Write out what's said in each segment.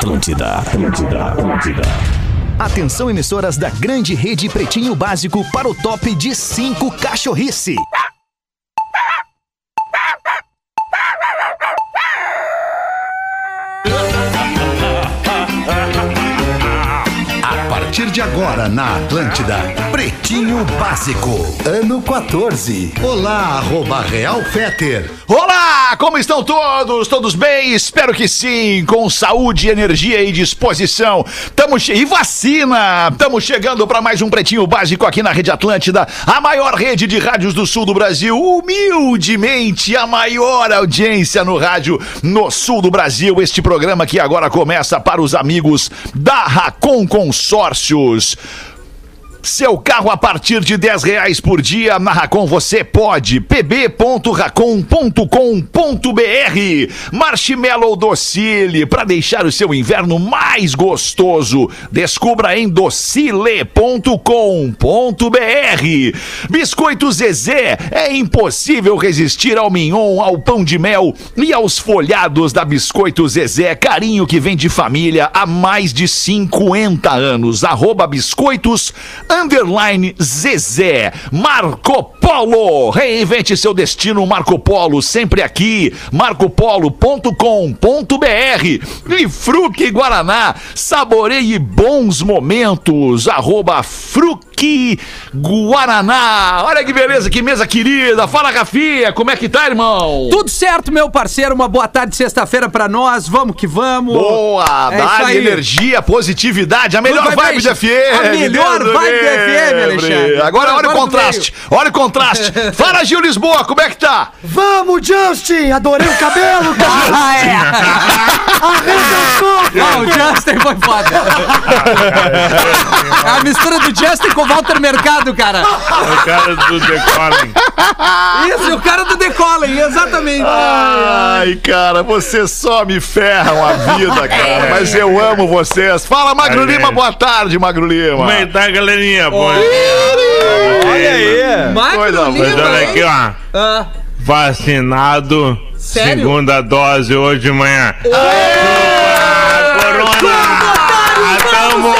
Atlântida, Atlântida, Atlântida. Atenção, emissoras da grande rede Pretinho Básico para o top de 5 cachorrice. De agora na Atlântida, Pretinho Básico, ano 14. Olá, arroba Real Feter. Olá, como estão todos? Todos bem? Espero que sim, com saúde, energia e disposição. Tamo che... E vacina! Estamos chegando para mais um Pretinho Básico aqui na Rede Atlântida, a maior rede de rádios do sul do Brasil, humildemente a maior audiência no rádio no sul do Brasil. Este programa que agora começa para os amigos da Racon knows Seu carro a partir de 10 reais por dia na Racon você pode. pb.racon.com.br Marshmallow Docile para deixar o seu inverno mais gostoso. Descubra em docile.com.br Biscoito Zezé é impossível resistir ao mignon, ao pão de mel e aos folhados da Biscoito Zezé. Carinho que vem de família há mais de 50 anos. Arroba biscoitos underline Zezé. Marco Polo. Reinvente seu destino, Marco Polo. Sempre aqui. marcopolo.com.br. E Fruque Guaraná. Saboreie bons momentos. Arroba Fruque Guaraná. Olha que beleza, que mesa querida. Fala, Rafinha. Como é que tá, irmão? Tudo certo, meu parceiro. Uma boa tarde, sexta-feira pra nós. Vamos que vamos. Boa, É dá energia, positividade, a melhor vibe de FM. a melhor vibe FM. Alexandre. Agora, olha o contraste, olha o contraste. Fala, Gil Lisboa, como é que tá? Vamos, Justin! Adorei o cabelo, cara! Ah, é. Arrebentou! Ah, o Justin foi foda. É a mistura do Justin com o Walter Mercado, cara. O cara do Decolling. Isso, e o cara do Decollen, exatamente. Ai, cara, vocês só me ferram a vida, cara. Mas eu amo vocês. Fala, Magro Lima, boa tarde, Magro Lima. Como é que tá, galerinha? Bom Olha aí. Coisa Lima, aqui, ó. Ah, Vacinado. Sério? Segunda dose hoje de manhã. Ah, Corona! Tamo!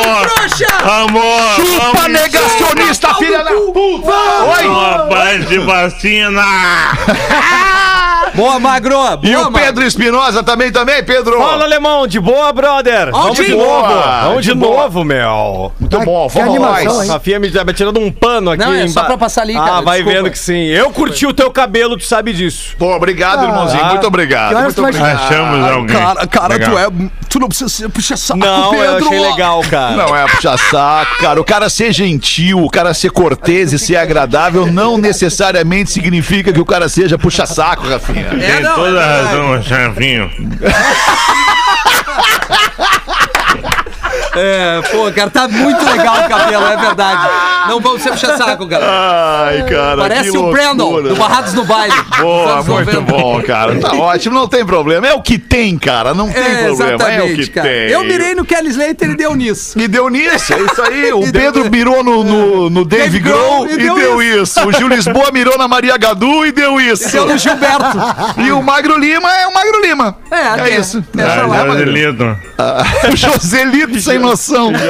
Amor! Chupa negacionista, filha da puta! Oi! Oi! de vacina! boa, Magro. Boa, E o Magro. Pedro Espinosa também, também, Pedro? Fala, alemão, de boa, brother? Vamos de Aldinho. novo, Boa, vamos de de boa. novo, meu. Muito bom, que vamos hein? Rafinha me tá me tirando um pano aqui. Não, é só pra passar ali, cara, Ah, vai desculpa. vendo que sim. Eu curti o teu cabelo, tu sabe disso. Pô, obrigado, irmãozinho. Ah. Muito obrigado. Muito obrigado. Achamos alguém. Cara, cara, tu é. Tu não precisa ser puxa saco, Não, eu Pedro. achei legal, cara. Não é puxa saco, cara. O cara ser gentil, o cara ser cortês e ser agradável não necessariamente significa que o cara seja puxa saco, Rafinha. É, Tem não, toda é a razão, Chavinho. É, pô, cara, tá muito legal o cabelo, é verdade. Não vamos ser puxa saco, cara. Ai, cara. Parece que o Brandon, do Barrados no Baile. Boa, muito 90. bom, cara. Tá ótimo, não tem problema. É o que tem, cara. Não tem É, problema. É o que cara. tem. Eu mirei no Kelly Slater e deu nisso. E deu nisso, é isso aí. O E deu- Pedro mirou no, no, no Dave Dave Grohl e, e deu, deu isso. O Gil Lisboa mirou na Maria Gadu e deu isso. Deu no Gilberto. E o Magro Lima é o Magro Lima. É, é até. isso. É, É, lá, Magro. Joselito. Ah, o Joselito sem noção.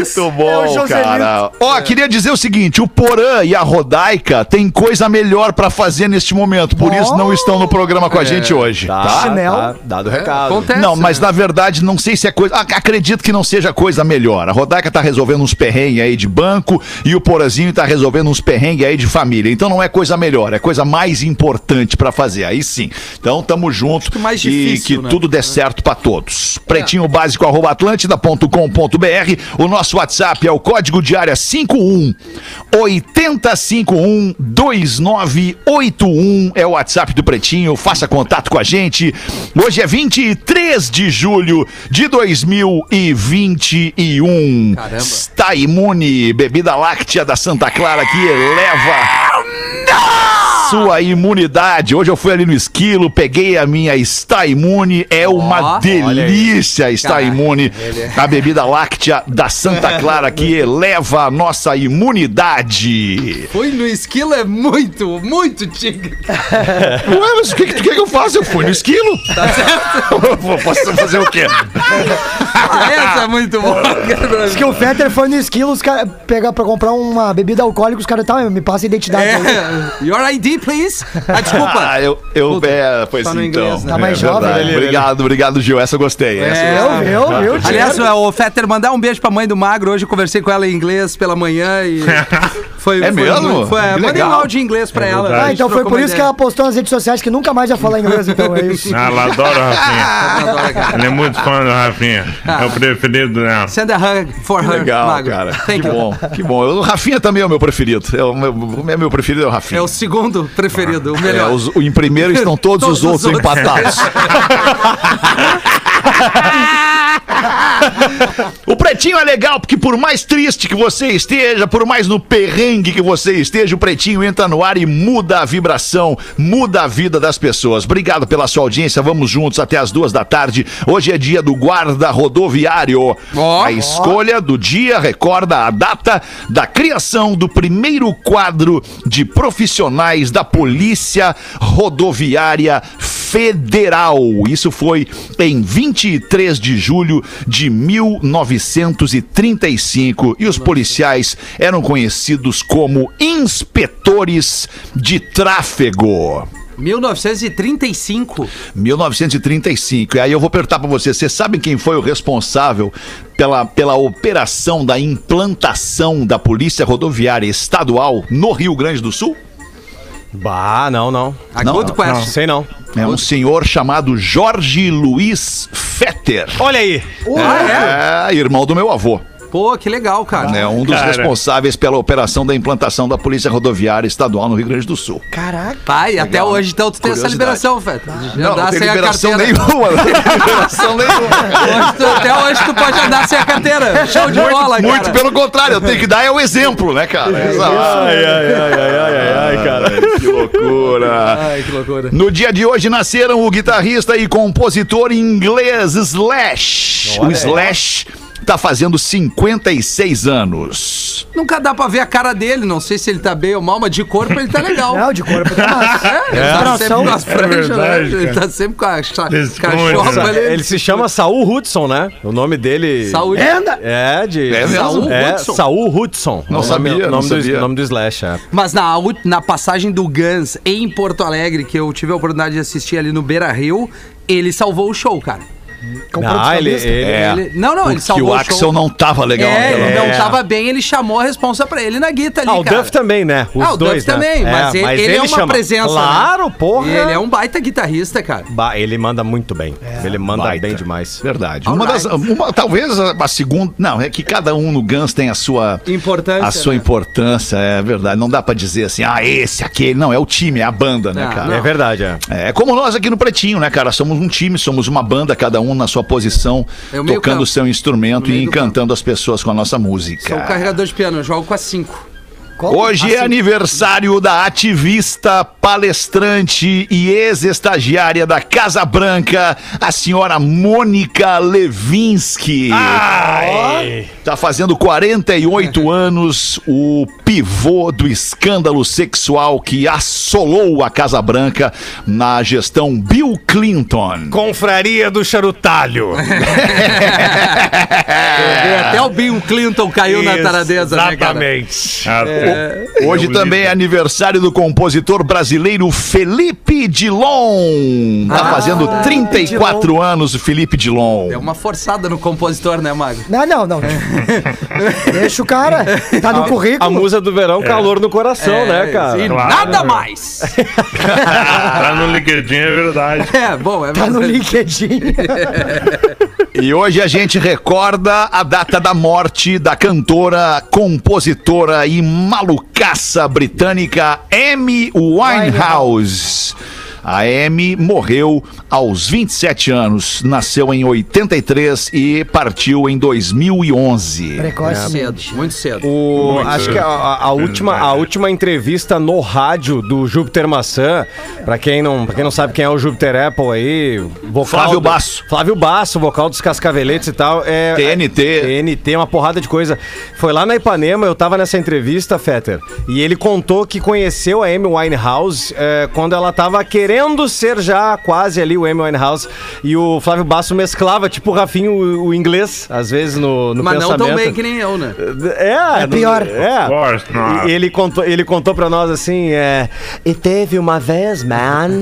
Isso. Muito É o bom, Joselito. cara. Ó, queria dizer o seguinte: o Porã e a Rodaica têm coisa melhor pra fazer neste momento. Por isso não estão no programa com a gente hoje. Tá? Chinelo. tá, dado o recado. Acontece. Não, mas na verdade não sei se é coisa. Ac- Acredito que não seja coisa melhor. A Rodaica tá resolvendo uns perrengues aí de banco e o Porazinho tá resolvendo uns perrengues aí de família. Então não é coisa melhor, é coisa mais importante pra fazer. Aí sim. Então tamo junto que mais e difícil, que né? tudo dê certo pra todos. Pretinho básico arroba atlântida.com.br. O nosso WhatsApp é o código de área 51 8051 2981 é o WhatsApp do Pretinho. Faça contato com a gente. Hoje é 23 de julho de 2021. Caramba. Está imune, bebida láctea da Santa Clara que eleva sua imunidade. Hoje eu fui ali no esquilo, peguei a minha Está Imune. É uma Ó, delícia estar Cara, imune. A bebida láctea da Santa Clara que eleva a nossa imunidade. Fui no esquilo é muito, muito tigre. Ué, mas o que, que que eu faça? Eu fui no esquilo. Tá certo? Posso fazer o quê? Essa é muito boa. Diz que o Fetter foi no esquilo, os caras pegar pra comprar uma bebida alcoólica, os caras, tá, me passa a identidade. É. Your ID, please. Ah, desculpa. Ah, eu, eu Puta, é, pois só no então. inglês, né? Tá mais É jovem, verdade. né? Obrigado, obrigado, Gil. Essa eu gostei. Essa eu É. gostei. Eu, eu, eu, Aliás, o Fetter, mandar um beijo pra mãe do Magro. Hoje eu conversei com ela em inglês pela manhã e. Foi, É foi mesmo? Foi, Que mandei um áudio em inglês pra ela. verdade. Ah, então foi por isso que ela postou nas redes sociais que nunca mais ia falar inglês, então é isso. Ah, ela adora o Rafinha. Ele é muito fã do Rafinha. É o preferido dela. Send a hug for her, Legal, Magro. cara. Thank que you. bom, que bom. O Rafinha também é o meu preferido. É o meu, o meu preferido é o Rafinha. É o segundo preferido, o É, melhor. os- o- em primeiro estão todos, os Todos os outros outros. empatados. o pretinho é legal porque por mais triste que você esteja, por mais no perrengue que você esteja, o pretinho entra no ar e muda a vibração, muda a vida das pessoas. Obrigado pela sua audiência. Vamos juntos até as duas da tarde. Hoje é dia do guarda rodoviário. Ó. a escolha do dia recorda a data da criação do primeiro quadro de profissionais da Polícia Rodoviária Federal. Isso foi em 23 de julho de 1935 e os policiais eram conhecidos como inspetores de tráfego. 1935. 1935. E aí eu vou perguntar pra você, vocês sabem quem foi o responsável pela, pela operação da implantação da Polícia Rodoviária Estadual no Rio Grande do Sul? Bah, não, não. A Não, Good não, question. Não, sei não. É um senhor chamado Jorge Luiz Fetter. Olha aí. Ah, É, irmão do meu avô. Pô, que legal, cara. É um dos Cara. responsáveis pela operação da implantação da Polícia Rodoviária Estadual no Rio Grande do Sul. Caraca. Pai, até Legal. hoje então tu tem essa liberação. De Não, andar não tem sem a liberação carteira. nenhuma. Não tem liberação nenhuma. Hoje tu- até hoje tu pode andar sem a carteira. Show de bola, Muito cara. pelo contrário, eu tenho que dar é o exemplo, né, cara? Exato. Ai, ai, ai, ai, ai, ai, cara. Que loucura. Ai, que loucura. No dia de hoje nasceram o guitarrista e compositor inglês Slash. O Slash tá fazendo 56 anos. Nunca dá pra ver a cara dele, não sei se ele tá bem ou mal, mas de corpo ele tá legal. Não, de corpo tá massa. É, ele tá sempre Inspiração. com as franjas, né? verdade, Ele tá sempre com a, né? ali. Ele se chama Saul Hudson, né? O nome dele. Saúde. Anda. É, de. É? Saul É, Hudson. Saul Hudson. Não O nome- sabia, não nome do, sabia. nome do Slash, é. Mas na, na passagem do Guns em Porto Alegre, que eu tive a oportunidade de assistir ali no Beira Rio, ele salvou o show, cara. Ah, ele, ele- É. Ele- não, não, ele Porque salvou o o Axel show. não tava legal é, ele não tava bem, ele chamou a responsa pra ele na guita ali, Ah, o cara. Duff também, né? Os Ah, o Duff dois, né? também, mas ele- ele é uma chama. presença, né? Claro, porra. Ele é um baita guitarrista, cara. Ba- ele manda muito bem. ele manda Baita. bem demais. Verdade. Uma das, uma- talvez a, a segunda. Não, é que cada um no Guns tem a sua. Importância, A sua né? importância, é verdade. Não dá pra dizer assim, ah, esse, aquele. Não, é o time, é a banda, né, Não, cara? É verdade, é. É como nós aqui no Pretinho, né, cara? Somos um time, somos uma banda, cada um na sua posição, É tocando o seu instrumento e do encantando as pessoas com a nossa música. Sou carregador de piano, eu jogo com a 5. Hoje é aniversário da ativista, palestrante e ex-estagiária da Casa Branca, a senhora Mônica Levinsky. Tá fazendo 48 anos, o pivô do escândalo sexual que assolou a Casa Branca na gestão Bill Clinton. Confraria do Charutalho. Até o Bill Clinton caiu na taradeza, né, cara? Exatamente. Até- Hoje também é aniversário do compositor brasileiro Felipe Dilon. Tá fazendo 34 anos o Felipe Dilon. É uma forçada no compositor, né, Mago? Não, não, não. Deixa o cara. Tá no A currículo. musa do verão, calor no coração, É, né, cara? E Claro, nada meu. mais. Tá no LinkedIn, é verdade. É, bom, é Tá no verdade. LinkedIn. E hoje a gente recorda a data da morte da cantora, compositora e malucaça britânica Amy Winehouse. A Amy morreu aos 27 anos, nasceu em 83 e partiu em 2011. Precoce. Cedo, muito cedo. O, Muito acho que a, a- a última, a última entrevista no rádio do Júpiter Maçã, pra quem não, pra quem não sabe quem é o Júpiter Apple aí, vocal Flávio do- Basso. Flávio Basso, vocal dos Cascaveletes e tal. É, TNT. TNT, uma porrada de coisa. Foi lá na Ipanema, eu tava nessa entrevista, Fetter, e ele contou que conheceu a Amy Winehouse é, quando ela tava querendo ser já quase ali o Amy Winehouse, e o Flávio Basso mesclava, tipo o Rafinho, o, o inglês, às vezes no, no Mas não pensamento. tão bem que nem eu, né? É, É pior. É. E ele contou, ele contou pra nós assim, é. E teve uma vez, man,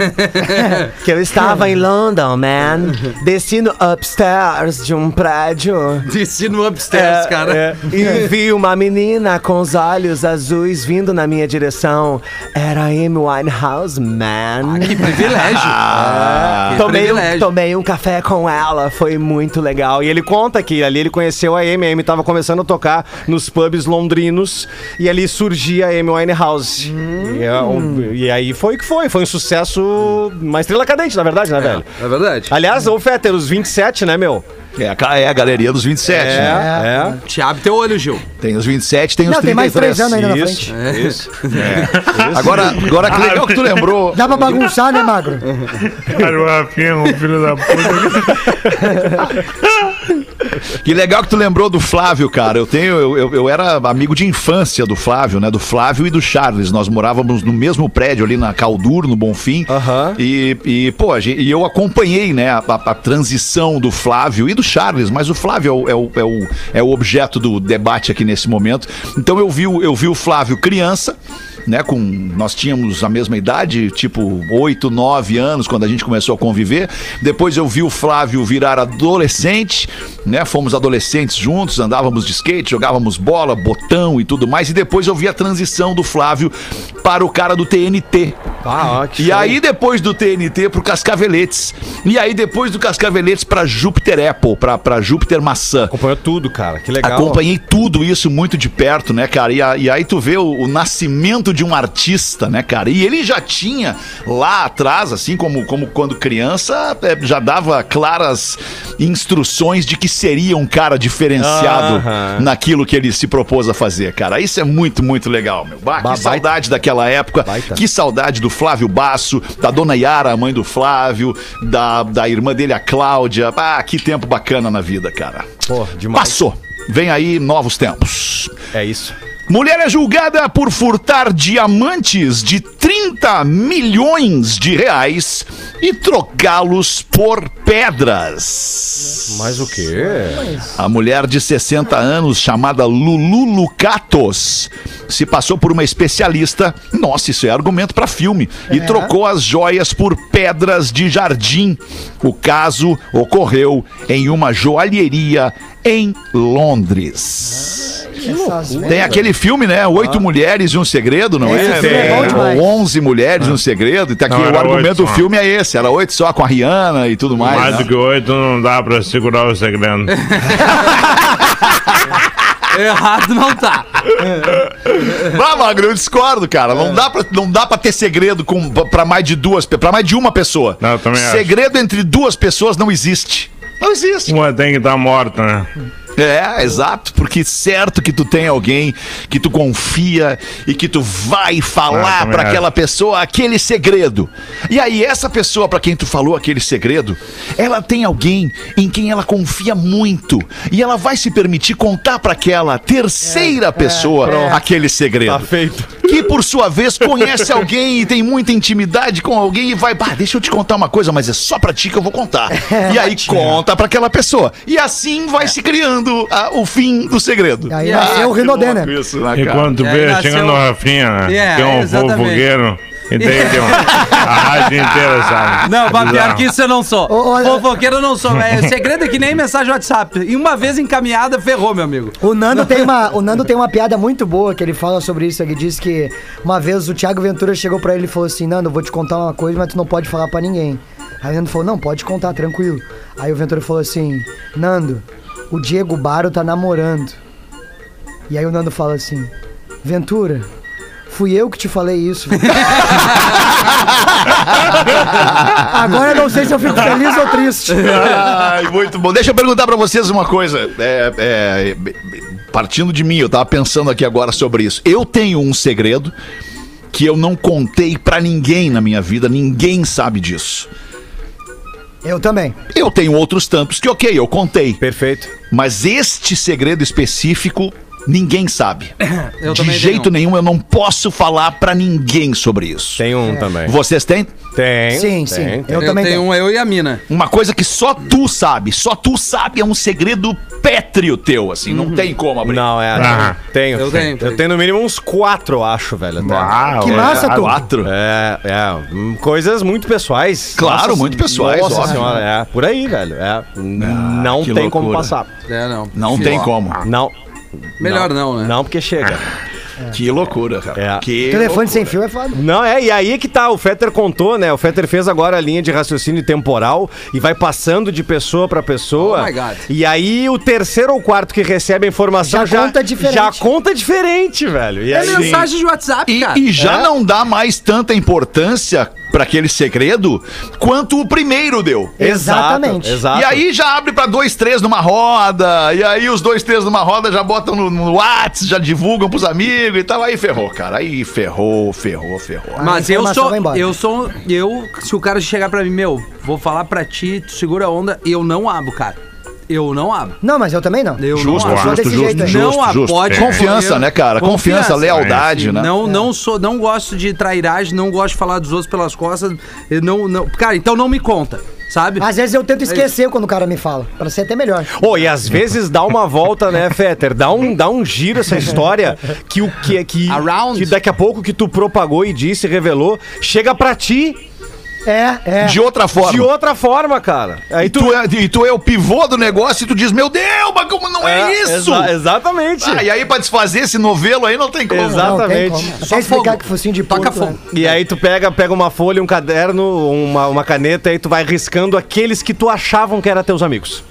que eu estava em London, man, descendo upstairs de um prédio. Desci no upstairs, É, cara. é, e vi uma menina com os olhos azuis vindo na minha direção. Era a Amy Winehouse, man. Que privilégio. Ah, Que Tomei um, privilégio. tomei um café com ela, foi muito legal. E ele conta que ali ele conheceu a Amy, a Amy tava começando a tocar nos pubs londrinos e ali surgia a Amy Winehouse. E, é um- e aí foi o que foi, foi um sucesso, uma estrela cadente, na verdade, né, velho? É verdade. Aliás, ô Fetter, os 27, né, meu? É, a, é a galeria dos 27, né? é. Te abre teu olho, Gil. Tem os 27, tem os Não, tem 33. mais três anos ainda na Isso, frente. isso. Agora, agora que legal que tu lembrou. Dá pra bagunçar, né, Magro? Cara, o Rafinha é um filho da puta. Que legal que tu lembrou do Flávio, cara. Eu tenho, eu, eu, eu era amigo de infância do Flávio, né? Do Flávio e do Charles. Nós morávamos no mesmo prédio ali na Caldur, no Bonfim. Aham. E, e, pô, a gente- e eu acompanhei, né, a, a- a transição do Flávio e do Charles, mas o Flávio é o, é, o, é, o, é o objeto do debate aqui nesse momento. Então eu vi, eu vi o Flávio criança. Né, com nós tínhamos a mesma idade, tipo 8, 9 anos quando a gente começou a conviver. Depois eu vi o Flávio virar adolescente, né? Fomos adolescentes juntos, andávamos de skate, jogávamos bola, botão e tudo mais. E depois eu vi a transição do Flávio para o cara do TNT. Ah, ó, que E aí depois do TNT pro Cascaveletes. E aí depois do Cascaveletes pra Júpiter Apple, pra, pra Júpiter Maçã. Acompanhou tudo, cara. Que legal. Acompanhei tudo isso muito de perto, né, cara? E, a- e aí tu vê o, o nascimento de um artista, né, cara? E ele já tinha lá atrás, assim como, como quando criança, é, já dava claras instruções de que seria um cara diferenciado naquilo que ele se propôs a fazer, cara. Isso é muito, muito legal, meu. Bah, que saudade daquela época. Baita. Que saudade do Flávio Basso, da dona Yara, a mãe do Flávio, da, da irmã dele, a Cláudia. Ah, que tempo bacana na vida, cara. Pô, demais. Passou. Vem aí novos tempos. É isso. Mulher é julgada por furtar diamantes de 30 milhões de reais e trocá-los por pedras. Mas o quê? A mulher de 60 anos, chamada Lulu Lucatos, se passou por uma especialista. Nossa, isso é argumento para filme. E trocou as joias por pedras de jardim. O caso ocorreu em uma joalheria em Londres. Tem aquele filme, né? Oito mulheres e um segredo, não Esse é? filme é bom demais. Ou Onze mulheres e um segredo. E tá aqui Não, o argumento do só. filme é esse. Era oito só com a Rihanna e tudo mais. Mais né? do que oito não dá pra segurar o segredo. Errado não tá. Vá, Magro, eu discordo, cara. Não, dá pra, não dá pra ter segredo com, pra mais de duas, pra mais de uma pessoa. Não, eu também acho. segredo entre duas pessoas não existe. Não existe. Uma que estar morta, né? É, exato, porque certo que tu tem alguém que tu confia e que tu vai Ah, falar pra acho. aquela pessoa aquele segredo. E aí essa pessoa pra quem tu falou aquele segredo, ela tem alguém em quem ela confia muito e ela vai se permitir contar pra aquela terceira pessoa aquele segredo. Tá feito. Que por sua vez conhece alguém e tem muita intimidade com alguém e vai, bah, deixa eu te contar uma coisa, mas é só pra ti que eu vou contar. E aí conta pra aquela pessoa. E assim vai se criando ah, o fim do segredo. Aí Ah, nasceu o que Rinodê, louco né? Isso, né, E quando vê, nasceu- chegando no Rafinha, né? É, tem um exatamente. E tem um, a rádio inteira, sabe? Não, mas pior que isso eu não sou. Fofoqueiro eu não sou. É, segredo é que nem mensagem WhatsApp. E uma vez encaminhada, ferrou, meu amigo. O Nando, tem uma, o Nando tem uma piada muito boa que ele fala sobre isso. Ele diz que uma vez o Thiago Ventura chegou pra ele e falou assim: Nando, eu vou te contar uma coisa, mas tu não pode falar pra ninguém. Aí o Nando falou: Não, pode contar, tranquilo. Aí o Ventura falou assim: Nando, o Diego Baro tá namorando. E aí o Nando fala assim: Ventura, Fui eu que te falei isso. Agora eu não sei se eu fico feliz ou triste. Ai, muito bom. Deixa eu perguntar pra vocês uma coisa. É, é, partindo de mim, eu tava pensando aqui agora sobre isso. Eu tenho um segredo que eu não contei pra ninguém na minha vida, ninguém sabe disso. Eu também. Eu tenho outros tantos que, ok, eu contei. Perfeito. Mas este segredo específico, ninguém sabe. Eu de jeito tenho. nenhum, eu não posso falar pra ninguém sobre isso. Tem um também. Vocês têm? Tem. Sim, tem, sim. tem. Eu Eu, também tenho tenho. um, eu e a mina. Uma coisa que só tu sabe, só tu sabe, é um segredo pétreo teu, assim, não tem como abrir. Não, é. Ah. Tenho. Eu tenho, Eu tenho no mínimo uns quatro, eu acho, velho. até. Ah, Que ó. massa, tu. Quatro? É, é. hum, Coisas muito pessoais. Claro, muito pessoais, Nossa óbvio. senhora, é. Por aí, velho. É. não que tem como loucura. passar. É, não. Não tem como. Não. Melhor não, né? Não, porque chega. Que loucura, cara. É. Que Telefone sem fio é foda. Não, é, e aí que tá, o Fetter contou, né? O Fetter fez agora a linha de raciocínio temporal e vai passando de pessoa pra pessoa. Oh my God. E aí o terceiro ou quarto que recebe a informação Já conta diferente. Já conta diferente, velho. E É aí, mensagem de WhatsApp, E, cara. e já É? não dá mais tanta importância pra aquele segredo quanto o primeiro deu. Exatamente. Exato. E aí já abre pra dois, três numa roda, e aí os dois, três numa roda já botam no, no WhatsApp, já divulgam pros amigos e tal. Aí ferrou, cara. Aí ferrou, ferrou, ferrou. Mas eu sou, eu sou, eu, se o cara chegar pra mim, meu, vou falar pra ti, tu segura a onda, eu não abro, cara. Eu não abro. Não, mas eu também não. Eu Justo, não abro. desse justo, jeito justo, justo, não justo. pode Confiança, né, cara? Confiança, lealdade, né? Não, não sou, não gosto de trairagem, não gosto de falar dos outros pelas costas. Eu não, não, cara, então não me conta, sabe? Às vezes eu tento esquecer quando o cara me fala, pra ser até melhor. Ô, e às vezes dá uma volta, né, Fetter? Dá um, dá um giro essa história que o que, que, Around. que daqui a pouco que tu propagou e disse, revelou, chega pra ti É, é. De outra forma. de outra forma, cara. Aí E tu, é, e tu é o pivô do negócio e tu diz, meu Deus, mas como não é, isso? exa- exatamente. Ah, e aí pra desfazer esse novelo aí não tem como. Exato. Não, tem exatamente. como. Só explicar fogo. que focinho de Toca porco, fogo. né? E aí tu pega, pega uma folha, um caderno, uma, uma caneta e tu vai riscando aqueles que tu achavam que eram teus amigos.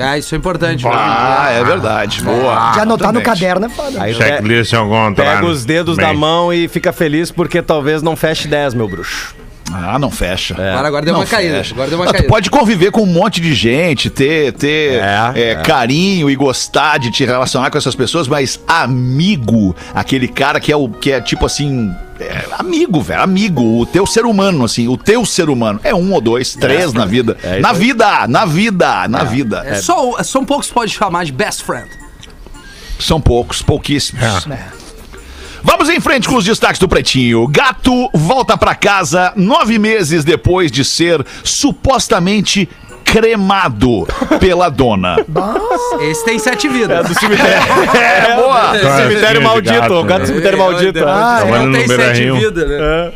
Ah, isso é importante. Ah, é verdade. Boa. De anotar no Exatamente. caderno é foda. Aí tu Checklist contrário. pega os dedos Bem. da mão e fica feliz porque talvez não feche 10, meu bruxo. Ah, não fecha. Agora, agora deu Não uma caída. fecha. Agora deu uma Ah, tu caída. pode conviver com um monte de gente, ter, ter É, é, é. carinho e gostar de te relacionar com essas pessoas, mas amigo, aquele cara que é o que é tipo assim, é, amigo, velho, amigo, o teu ser humano, assim, o teu ser humano é um ou dois, três na vida, É, na vida, na vida, na vida. É só, são poucos que pode chamar de best friend. São poucos, pouquíssimos. É. Vamos em frente com os destaques do Pretinho. Gato volta pra casa nove meses depois de ser supostamente cremado pela dona. Esse tem sete vidas. É, boa! É, Gatinho cemitério maldito, gato, o gato né? cemitério maldito. Ah, é. não tem sete vidas, né?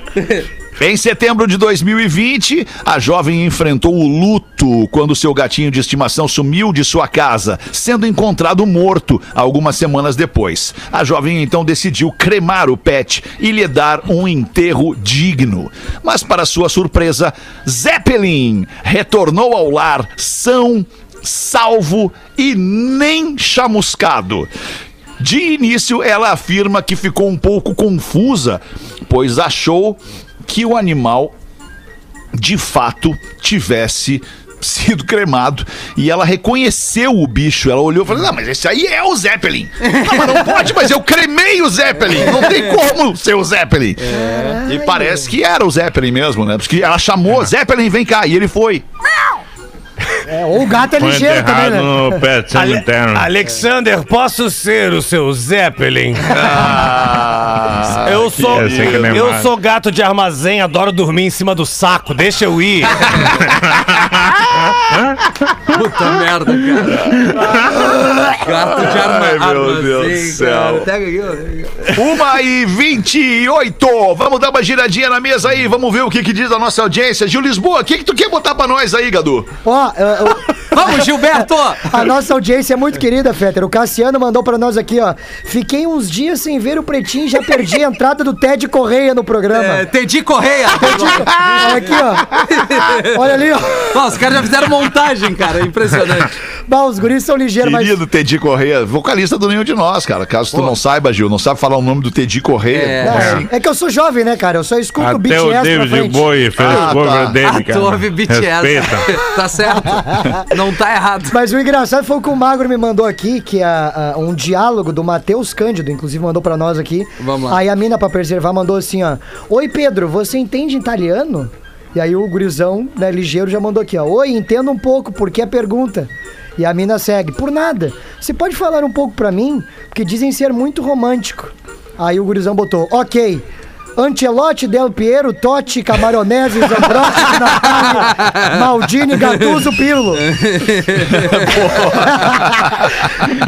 Em setembro de 2020, a jovem enfrentou o luto quando seu gatinho de estimação sumiu de sua casa, sendo encontrado morto algumas semanas depois. A jovem então decidiu cremar o pet e lhe dar um enterro digno. Mas, para sua surpresa, Zeppelin retornou ao lar são, salvo e nem chamuscado. De início, ela afirma que ficou um pouco confusa, pois achou que o animal de fato tivesse sido cremado e ela reconheceu o bicho. Ela olhou e falou: Não, mas esse aí é o Zeppelin. Não, mas não pode, mas eu cremei o Zeppelin. Não tem como ser o Zeppelin. E parece que era o Zeppelin mesmo, né? Porque ela chamou Zeppelin, vem cá, e ele foi. É, ou o gato é ligeiro também, né? no pet cemitério. Alexander, posso ser o seu Zeppelin? Ah, eu sou, é, sem cremar. eu sou gato de armazém, adoro dormir em cima do saco. Deixa eu ir. Puta merda, cara. Gato de arma, Ai, meu armazém, Deus do céu. Pega aqui, ó. Uma e 28. Vamos dar uma giradinha na mesa aí. Vamos ver o que, que diz a nossa audiência. Gil Lisboa, o que, que tu quer botar pra nós aí, Gadu? Ó, eu- eu- Vamos, Gilberto! a nossa audiência é muito querida, Fetter. O Cassiano mandou pra nós aqui, ó. Fiquei uns dias sem ver o Pretinho e já perdi a entrada do Ted Correia no programa. É, Tedi Correia. Olha aqui, ó. Olha ali, ó. Ó, os caras já fizeram montagem, cara. É impressionante. Bah, os guris são ligeiros, mas. Querido Teddy Correia, vocalista do Nenhum de Nós, cara. Caso tu não saiba, Gil, não sabe falar o nome do Teddy Correia. É. Não, assim? é que eu sou jovem, né, cara? Eu só escuto o Até BTS o David frente. Bowie fez Ah, o cover tá. dele, Ah, cara. tu ouve BTS. Tá certo. Não tá errado. Mas o engraçado foi o que o Magro me mandou aqui, que é a- um diálogo do Matheus Cândido, inclusive mandou pra nós aqui. Vamos lá. Aí a mina, pra preservar, mandou assim, ó. Oi, Pedro, você entende italiano? E aí o gurizão, né, ligeiro, já mandou aqui, ó. Oi, entendo um pouco, por que a pergunta? E a mina segue, por nada. Você pode falar um pouco pra mim? Porque dizem ser muito romântico. Aí o gurizão botou, ok. Ancelotti, Del Piero, Totti, Camaronese, Zambrotti, Natali, Maldini, Gattuso, Pirlo.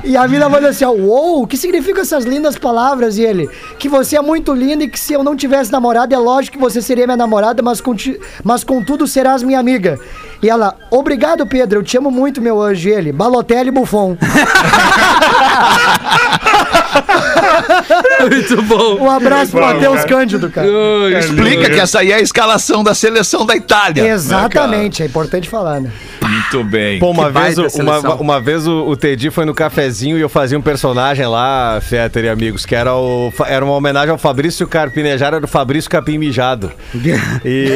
e a mina manda assim, ó, uou, o que significam essas lindas palavras? E ele, que você é muito linda e que se eu não tivesse namorada, é lógico que você seria minha namorada, mas, conti- mas contudo serás minha amiga. E ela, obrigado, Pedro, eu te amo muito, meu anjo. E ele, Balotelli Buffon. Muito bom. Um abraço pro Matheus. Cândido, cara. Explica que essa aí é a escalação da seleção da Itália. né, Exatamente, é importante falar, né? Muito bem. Pô, uma Que vez, uma, uma vez o, o Teddy foi no cafezinho e eu fazia um personagem lá, Fetter e amigos, que era, o, era uma homenagem ao Fabrício Carpinejar, era o Fabrício Capim Mijado. E,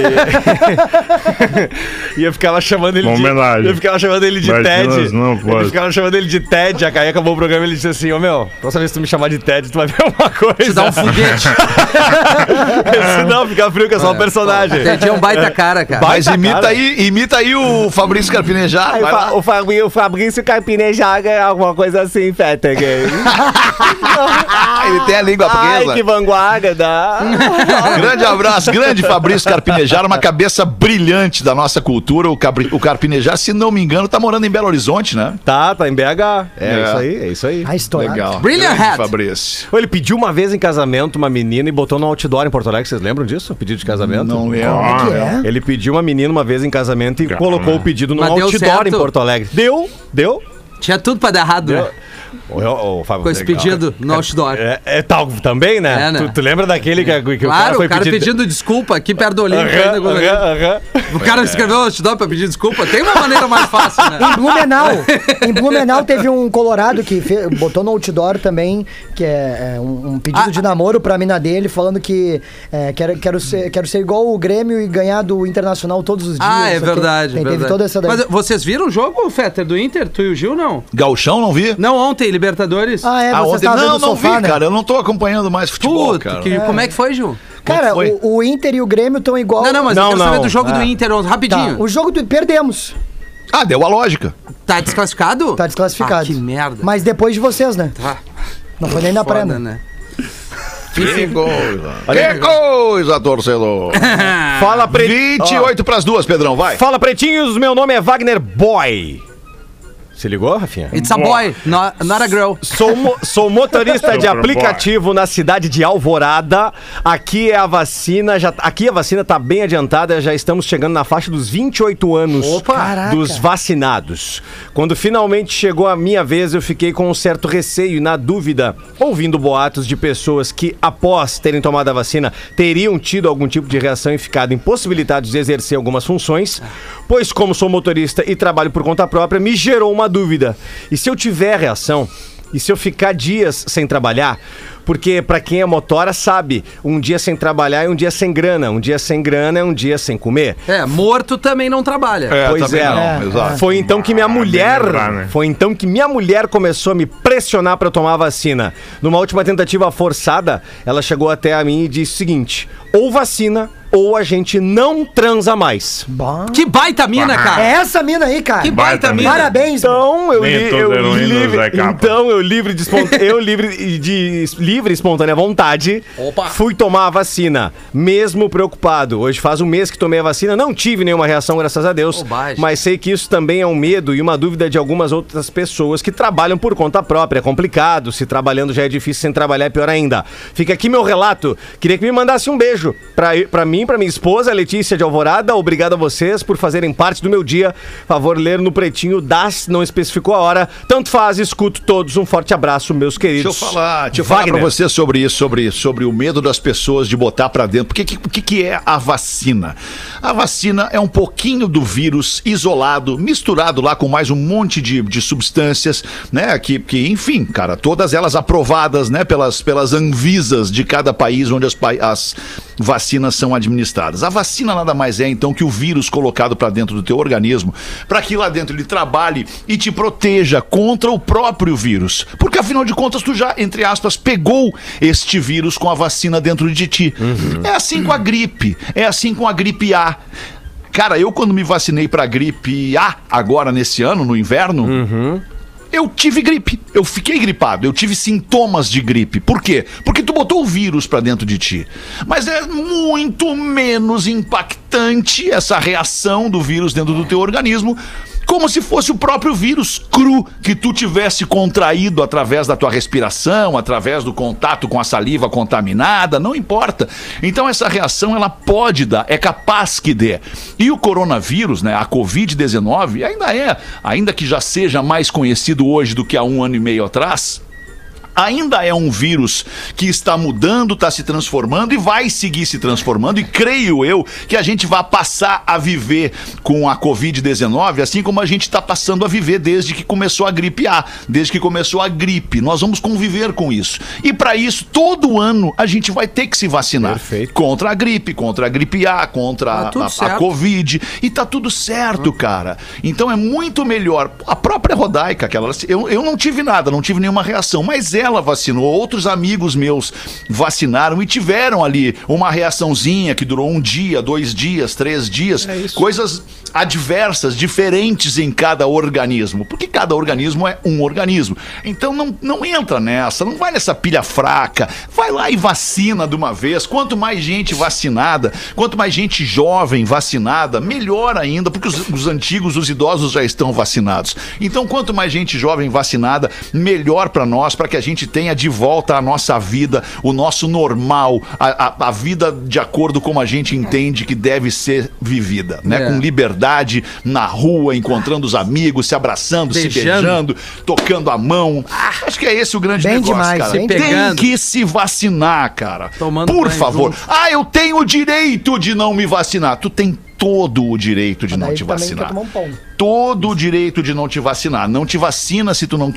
e eu ficava chamando ele Uma de. homenagem. Eu ficava chamando ele de Mas Ted. não pode. eu ficava chamando ele de Ted, aí acabou o programa e ele disse assim: Ô meu, próxima vez que tu me chamar de Ted, tu vai ver uma coisa. Te dá um foguete. Se não, fica frio, que é só um personagem. Entendi, é um baita cara, cara. Mas Baita imita cara. aí, imita aí o Fabrício Carpinejar. Aí, vai o, lá. O, Fabrício, o Fabrício Carpinejar é alguma coisa assim, Fetter. Ah, ele tem a língua Ai, presa. que vanguarda. Grande abraço, grande Fabrício Carpinejar, uma cabeça brilhante da nossa cultura. O, Cabri- o Carpinejar, se não me engano, tá morando em Belo Horizonte, né? Tá, tá em BH. É, É. isso aí, é isso aí. A história. Legal. Brilliant Grande hat. Fabrício. Ele pediu uma vez em casamento uma menina e botou no outdoor em Porto Alegre. Vocês lembram disso? Pedido de casamento? Não lembro. Ah, Que é? Ele pediu uma menina uma vez em casamento e Cara. colocou o pedido no Mas deu outdoor certo? em Porto Alegre. Deu, deu. Tinha tudo pra dar errado, né? Ô, Fábio, Com esse pedido no outdoor. É, é tal também, né? É, né? Tu, tu lembra daquele que, que o cara Claro, foi o cara pedir... pedindo desculpa aqui perto do Olímpico. eu aham, lembro. aham. O cara escreveu no outdoor pra pedir desculpa. Tem uma maneira mais fácil, né? Em Blumenau, em Blumenau teve um colorado que fe- botou no outdoor também, que é, é, um, um pedido Ah, de namoro pra mina dele, falando que é, quero, quero, ser, quero ser igual o Grêmio e ganhar do Internacional todos os dias. Ah, é o verdade. Tem- é Teve verdade. toda essa daí. Mas vocês viram o jogo, Fetter, do Inter? Tu e o Gil, não? Gauchão, não vi? Não, ontem, Libertadores. Ah, é, Ah, você vendo não, não sofá, vi, né? cara. Eu não tô acompanhando mais futebol, Puta, cara. que- como é que foi, Gil? Cara, foi? o, o Inter e o Grêmio estão igual. Não, não, mas Não, eu quero saber não. do jogo do Ah. Inter ontem, Tá, rapidinho. o jogo do... perdemos. Ah, deu a lógica. Tá desclassificado? Tá desclassificado. Ah, que merda. Mas depois de vocês, né? Tá. Não foi nem na Foda, prenda. né? Que coisa. Que coisa, torcedor. Fala, pre... 28 pras duas, Pedrão, vai. Fala, pretinhos. Meu nome é Wagner Boy. Se ligou, Rafinha? It's a boy, not, not a girl. Sou, mo- sou motorista de aplicativo na cidade de Alvorada. Aqui é a vacina, já, aqui a vacina tá bem adiantada, já estamos chegando na faixa dos 28 anos Opa! Dos vacinados. Quando finalmente chegou a minha vez, eu fiquei com um certo receio e na dúvida, ouvindo boatos de pessoas que, após terem tomado a vacina, teriam tido algum tipo de reação e ficado impossibilitados de exercer algumas funções, pois como sou motorista e trabalho por conta própria, me gerou uma dúvida. E se eu tiver reação? E se eu ficar dias sem trabalhar? Porque pra quem é motora sabe, um dia sem trabalhar é um dia sem grana, um dia sem grana é um dia sem comer. É, morto também não trabalha. É, Pois é. não, É. Foi então que minha Ah, mulher, lembrar, né? foi então que minha mulher começou a me pressionar pra eu tomar a vacina. Numa última tentativa forçada, ela chegou até a mim e disse o seguinte: ou vacina ou a gente não transa mais. Bom. Que baita mina, É cara. essa mina aí, cara. Que baita Baita mina. Parabéns. Então eu, li, eu livre, Capa. então eu livre de eu livre de livre e espontânea vontade, Opa. fui tomar a vacina, mesmo preocupado. Hoje faz um mês que tomei a vacina, não tive nenhuma reação, graças a Deus. Bobagem. Mas sei que isso também é um medo e uma dúvida de algumas outras pessoas que trabalham por conta própria. É complicado, se trabalhando já é difícil, sem trabalhar é pior ainda. Fica aqui meu relato. Queria que me mandasse um beijo pra, pra mim mim, pra minha esposa, Letícia de Alvorada. Obrigado a vocês por fazerem parte do meu dia. Favor ler no pretinho das, não especificou a hora. Tanto faz, escuto todos. Um forte abraço, meus queridos. Deixa eu falar, deixa eu falar pra você sobre isso, sobre, sobre o medo das pessoas de botar pra dentro. Porque que- o que, que é a vacina? A vacina é um pouquinho do vírus isolado, misturado lá com mais um monte de, de substâncias, né? Que, que, enfim, cara, todas elas aprovadas, né? Pelas, pelas anvisas de cada país onde as, as vacinas são administradas. A vacina nada mais é, então, que o vírus colocado pra dentro do teu organismo, para que lá dentro ele trabalhe e te proteja contra o próprio vírus. Porque afinal de contas, tu já, entre aspas, pegou este vírus com a vacina dentro de ti. É assim com a gripe, é assim com a gripe A. Cara, eu quando me vacinei pra gripe A, agora nesse ano, no inverno, eu tive gripe. Eu fiquei gripado. Eu tive sintomas de gripe. Por quê? Porque tu botou o vírus pra dentro de ti. Mas é muito menos impactante essa reação do vírus dentro do teu organismo. Como se fosse o próprio vírus cru que tu tivesse contraído através da tua respiração, através do contato com a saliva contaminada, não importa. Então essa reação ela pode dar, é capaz que dê. E o coronavírus, né, a COVID-19, ainda é, ainda que já seja mais conhecido hoje do que há um ano e meio atrás, ainda é um vírus que está mudando, está se transformando e vai seguir se transformando. E creio eu que a gente vai passar a viver com a Covid-19, assim como a gente está passando a viver desde que começou a gripe A, desde que começou a gripe. Nós vamos conviver com isso. E para isso, todo ano a gente vai ter que se vacinar Perfeito. contra a gripe, contra a gripe A, contra Tá a, a- a. Covid. E tá tudo certo, cara. Então é muito melhor. A própria Rodaica, aquela, eu, eu não tive nada, não tive nenhuma reação, mas ela vacinou. Outros amigos meus vacinaram e tiveram ali uma reaçãozinha que durou um dia, dois dias, três dias. Coisas adversas, diferentes em cada organismo. Porque cada organismo é um organismo. Então não, não entra nessa, não vai nessa pilha fraca. Vai lá e vacina de uma vez. Quanto mais gente vacinada, quanto mais gente jovem vacinada, melhor ainda, porque os, os antigos, os idosos já estão vacinados. Então, quanto mais gente jovem vacinada, melhor para nós, para que a gente tenha de volta a nossa vida, o nosso normal, a, a- a vida de acordo como a gente entende que deve ser vivida, né? É. Com liberdade na rua, encontrando os amigos, se abraçando, se Beijando. beijando, tocando a mão. Acho que é esse o grande Bem negócio, demais, cara. Tem pegando. que se vacinar, cara. Tomando Por favor. junto. Ah, eu tenho o direito de não me vacinar. Tu tem todo o direito de não Daí te vacinar. um. Todo o direito de não te vacinar. Não te vacina se tu não,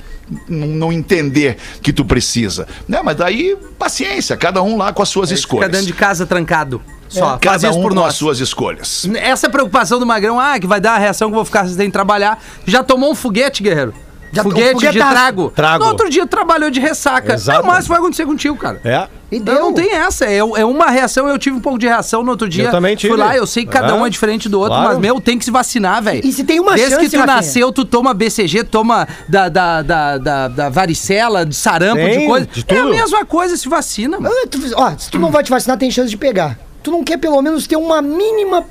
não, não entender que tu precisa. Né? Mas daí, paciência, cada um lá com as suas Fica escolhas. dentro de casa trancado. Só. Faz Cada isso um por com as nós. suas escolhas. Essa preocupação do Magrão, ah, que vai dar a reação que eu vou ficar sem trabalhar. Já tomou um foguete, guerreiro? Já foguete de trago. Trago. No outro dia trabalhou de ressaca. Exato. É o máximo que vai acontecer contigo, cara. É. E Então deu. não tem essa, é, é uma reação, eu tive um pouco de reação no outro dia. Eu também tive. Fui lá, eu sei que cada É. um é diferente do outro, Claro. mas, meu, tem que se vacinar, velho. E se tem uma Desde chance, que tu Rafinha? nasceu, tu toma BCG, toma da, da, da, da, da varicela, de sarampo, Tem, de coisa. de É a mesma coisa, se vacina, mano. Ah, tu- Ó, se tu não vai te vacinar, tem chance de pegar. Tu não quer pelo menos ter uma mínima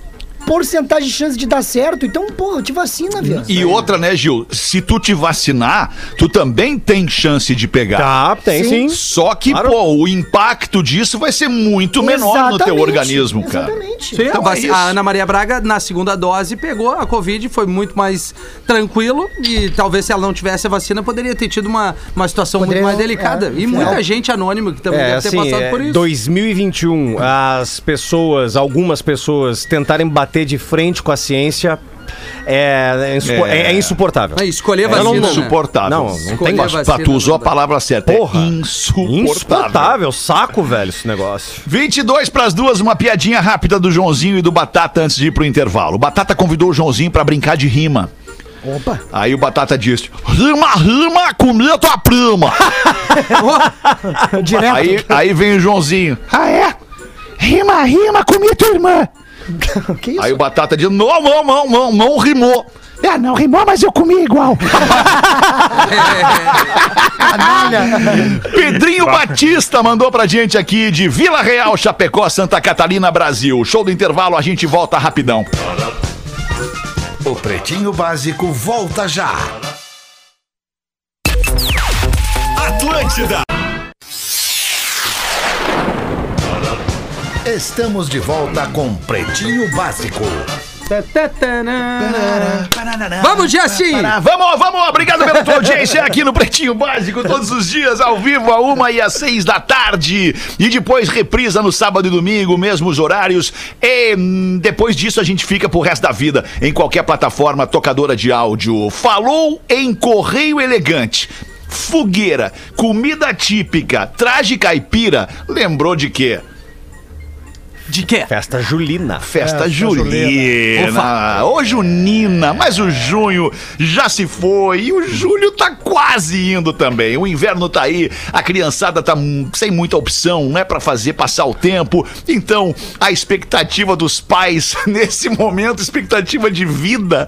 porcentagem de chance de dar certo, então, porra, te vacina, viado. E outra, né, Gil? Se tu te vacinar, tu também tem chance de pegar. Tá, tem sim. Sim. Só que, Claro. pô, o impacto disso vai ser muito menor no teu Exatamente, organismo, cara. Exatamente. Sim, Então a, é isso. a Ana Maria Braga, na segunda dose, pegou a Covid, foi muito mais tranquilo e talvez se ela não tivesse a vacina, poderia ter tido uma, uma situação Poderia, muito mais delicada. é, e é. muita gente anônima que também É, deve ter assim, passado é, por isso. 2021, as pessoas, algumas pessoas tentarem bater de frente com a ciência é, é É. é- é insuportável. É, escolher É, vacina, não- né? Insuportável. Não, não Escolher tem vacina tu usou a palavra certa. Porra. É insuportável. Insuportável, saco, velho, esse negócio. 22 para as duas, uma piadinha rápida do Joãozinho e do Batata antes de ir pro intervalo. O Batata convidou o Joãozinho para brincar de rima. Opa. Aí o Batata disse: Rima, rima, comi tua prima. Direto. aí, aí vem o Joãozinho: Ah, é? Rima, rima, comi tua irmã. que isso? Aí o Batata diz: Não, não, não, não, não rimou. É, não rimou, mas eu comi igual. Pedrinho Batista mandou pra gente aqui de Vila Real, Chapecó, Santa Catarina, Brasil. Show do intervalo, a gente volta rapidão. O Pretinho Básico volta já. Atlântida. Estamos de volta com Pretinho Básico. Vamos! Pará. Vamos, vamos, obrigado pela tua audiência aqui no Pretinho Básico, todos os dias, ao vivo, a uma e às seis da tarde. E depois reprisa no sábado e domingo, mesmos horários. E hum, depois disso a gente fica pro resto da vida em qualquer plataforma tocadora de áudio. Falou em Correio Elegante. Fogueira, comida típica, traje caipira, lembrou de quê? De quê? Festa Julina. Festa Julina. Ô, Junina, mas o junho já se foi e o julho tá quase indo também. O inverno tá aí, a criançada tá sem muita opção, não é pra fazer passar o tempo. Então, a expectativa dos pais nesse momento, expectativa de vida,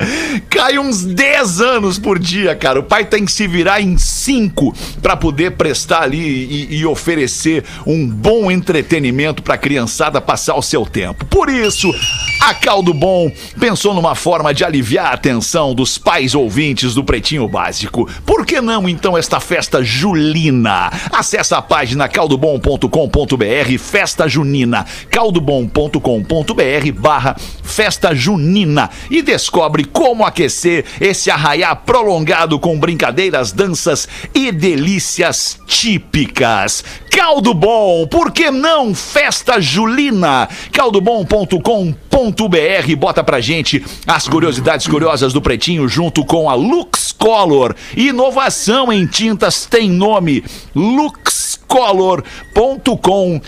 cai uns 10 anos por dia, cara. O pai tem que se virar em 5 pra poder prestar ali e, e oferecer um bom entretenimento pra criançada passar o seu tempo. Por isso, a Caldo Bom pensou numa forma de aliviar a atenção dos pais ouvintes do Pretinho Básico. Por que não, então, esta festa julina? Acesse a página caldobom.com.br, festa junina, caldobom.com.br barra festa junina e descobre como aquecer esse arraiá prolongado com brincadeiras, danças e delícias típicas. Caldo Bom, por que não festa julina? caldobom.com.br bota pra gente as curiosidades curiosas do Pretinho junto com a Lux Color. Inovação em tintas tem nome luxcolor.com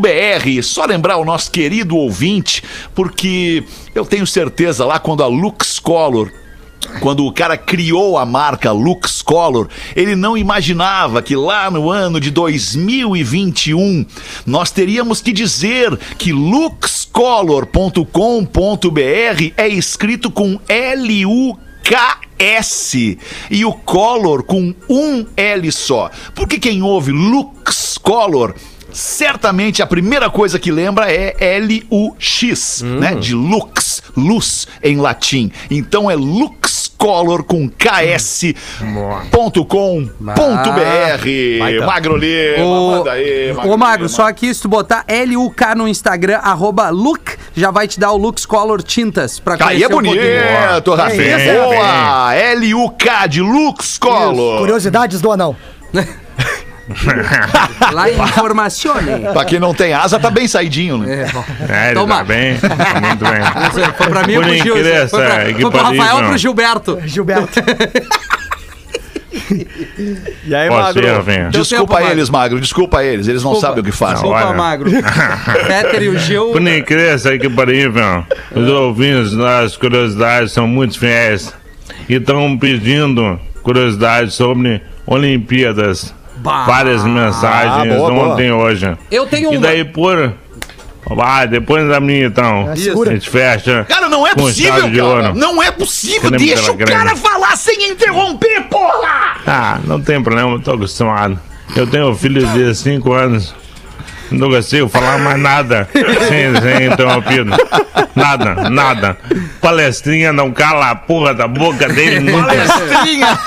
.br. Só lembrar o nosso querido ouvinte, porque eu tenho certeza lá quando a Lux Color quando o cara criou a marca Lux Color, ele não imaginava que lá no ano de 2021 nós teríamos que dizer que luxcolor.com.br é escrito com L U K S e o color com um L só. Porque quem ouve Lux Color certamente a primeira coisa que lembra é L-U-X, né? De lux, luz em latim. Então é luxcolor com ks.com.br. Magro Lima, Ô, manda aí. ô Magro, Lima. só aqui se tu botar L-U-K no Instagram, arroba look, já vai te dar o Lux Color Tintas pra Aí é conhecer um bonito, pouquinho. Rafinha. Boa! L-U-K de Lux Color. Curiosidades do anão. Lá em Informazione. Pra quem não tem asa, tá bem saidinho, né? É. É, ele Toma. tá bem, tá muito bem. Isso Foi pra mim ou pro Gil? Foi, pra, essa foi pro Rafael ou pro Gilberto? Gilberto. E aí, ir, Magro? Deu Desculpa tempo, eles, Magro, desculpa eles, eles não Desculpa. sabem o que fazem. Desculpa, Olha. Magro. Peter e o Gil. Por incrível essa equiparível, os ouvintes das curiosidades são muito fiéis e estão pedindo curiosidades sobre Olimpíadas. Bah. Várias mensagens Ah, boa, boa. ontem e hoje. Eu tenho E uma. daí por. Vai, depois da minha então. É, A gente fecha. Cara, não é possível, de cara. Não é possível. Deixa o cara falar sem interromper, porra! Ah, não tem problema, eu tô acostumado. Eu tenho um filho de 5 anos. Não consigo falar mais nada sem, sem interrompido. Nada, nada. Palestrinha não cala a porra da boca dele nunca. Palestrinha!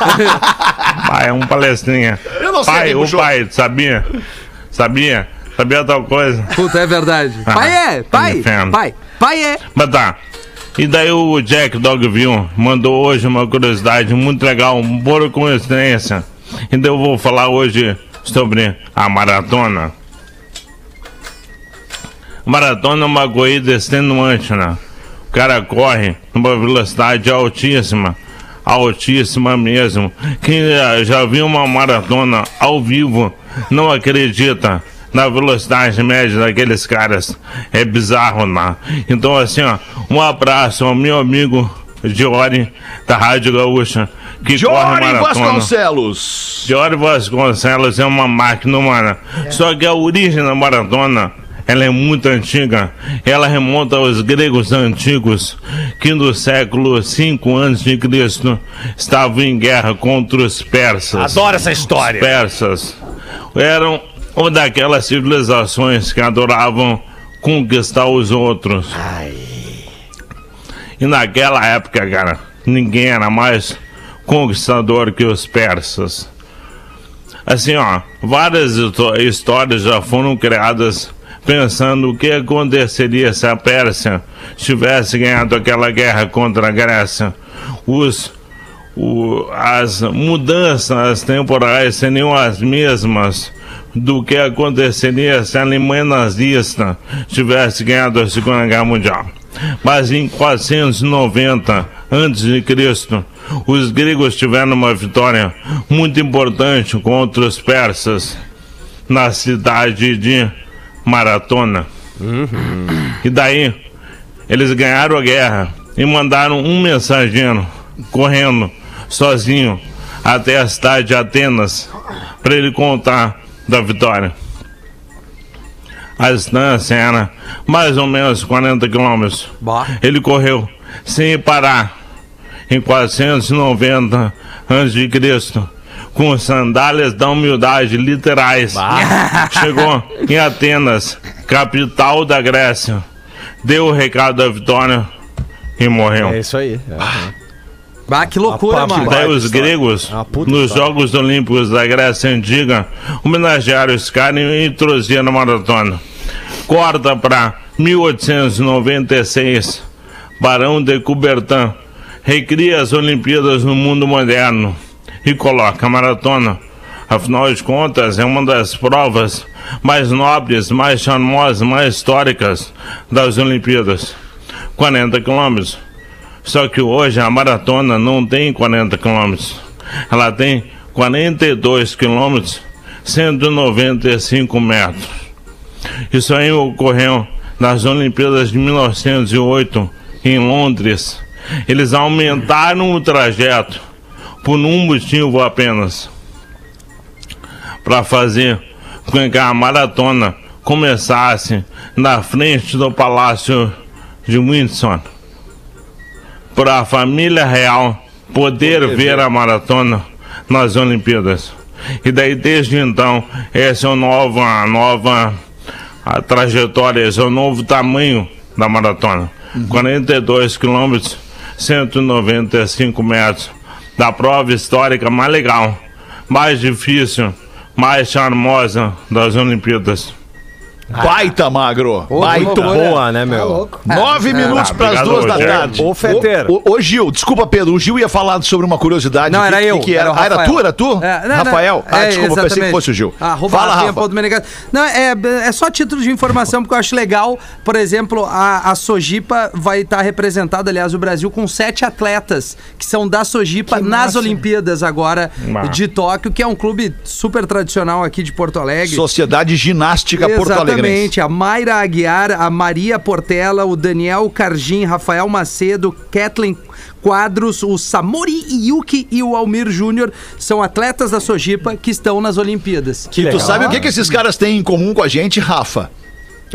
Pai, é um palestrinha. Eu não sei pai, o puxou. pai, sabia? Sabia? Sabia tal coisa? Puta, é verdade. Pai é, pai, inferno. pai, pai é. Mas tá. E daí o Jack Dogville mandou hoje uma curiosidade muito legal, por coincidência. Então eu vou falar hoje sobre a maratona. Maratona é uma corrida extenuante, né? O cara corre numa velocidade altíssima, altíssima mesmo. Quem eh, já viu uma maratona ao vivo não acredita na velocidade média daqueles caras. É bizarro, né? Então, assim, ó, um abraço ao meu amigo Diori, da Rádio Gaúcha, que maratona. Vasconcelos! Diori Vasconcelos é uma máquina humana. Só que a origem da maratona ela é muito antiga. Ela remonta aos gregos antigos, que no século V a.C. estavam em guerra contra os persas. Adoro essa história. persas eram uma daquelas civilizações que adoravam conquistar os outros. E naquela época, cara, ninguém era mais conquistador que os persas. Assim, ó, várias histó- histórias já foram criadas pensando o que aconteceria se a Pérsia tivesse ganhado aquela guerra contra a Grécia. Os, o- as mudanças temporais seriam as mesmas do que aconteceria se a Alemanha nazista tivesse ganhado a Segunda Guerra Mundial. Mas em 490 a.C., os gregos tiveram uma vitória muito importante contra os persas na cidade de Maratona. E daí, eles ganharam a guerra e mandaram um mensageiro correndo sozinho até a cidade de Atenas para ele contar da vitória. A distância era mais ou menos 40 quilômetros. Ele correu sem parar em 490 a.C. com sandálias da humildade literais. Chegou em Atenas, capital da Grécia. Deu o recado da vitória e morreu. É isso aí. é. Bah, que loucura, Rapaz, mano. vai. Daí os gregos, puta nos história. Jogos Olímpicos da Grécia Antiga, homenagearam esse cara e introduziram na maratona. Corta para 1896, Barão de Coubertin recria as Olimpíadas no mundo moderno e coloca a maratona. Afinal de contas, é uma das provas mais nobres, mais charmosas, mais históricas das Olimpíadas. 40 quilômetros. Só que hoje a maratona não tem 40 quilômetros. Ela tem 42 quilômetros, 195 metros. Isso aí ocorreu nas Olimpíadas de 1908 em Londres. Eles aumentaram o trajeto por um motivo apenas para fazer com que a maratona começasse na frente do Palácio de Windsor para a família real poder ver a maratona nas Olimpíadas. E daí desde então, essa é a nova, a nova a trajetória, esse é o novo tamanho da maratona. 42 quilômetros, 195 metros. Da prova histórica mais legal, mais difícil, mais charmosa das Olimpíadas. Baita magro. Baita. Muito boa, né, Tá meu? louco. Nove minutos Ah, para as duas da tarde. Ô, Fetter. Ô, ô, ô, Gil, desculpa, Pedro. O Gil ia falar sobre uma curiosidade. Não, era que eu. que era? o Ah, era tu? Era tu? É, não, não, Rafael? ah, é, desculpa, pensei que exatamente. fosse o Gil. Arroba Fala, Rafa. ponto. Não, é, é só título de informação, porque eu acho legal. Por exemplo, a, a Sojipa vai estar representada, aliás, o Brasil, com sete atletas que são da Sojipa Que nas massa. Olimpíadas agora Massa. de Tóquio, que é um clube super tradicional aqui de Porto Alegre. Sociedade Ginástica Porto Alegre. Exatamente, a Mayra Aguiar, a Maria Portela, o Daniel Cargin, Rafael Macedo, Kathleen Quadros, o Samori Yuki e o Almir Júnior são atletas da Sojipa que estão nas Olimpíadas. Que Tu legal. sabe o que, que esses caras têm em comum com a gente, Rafa?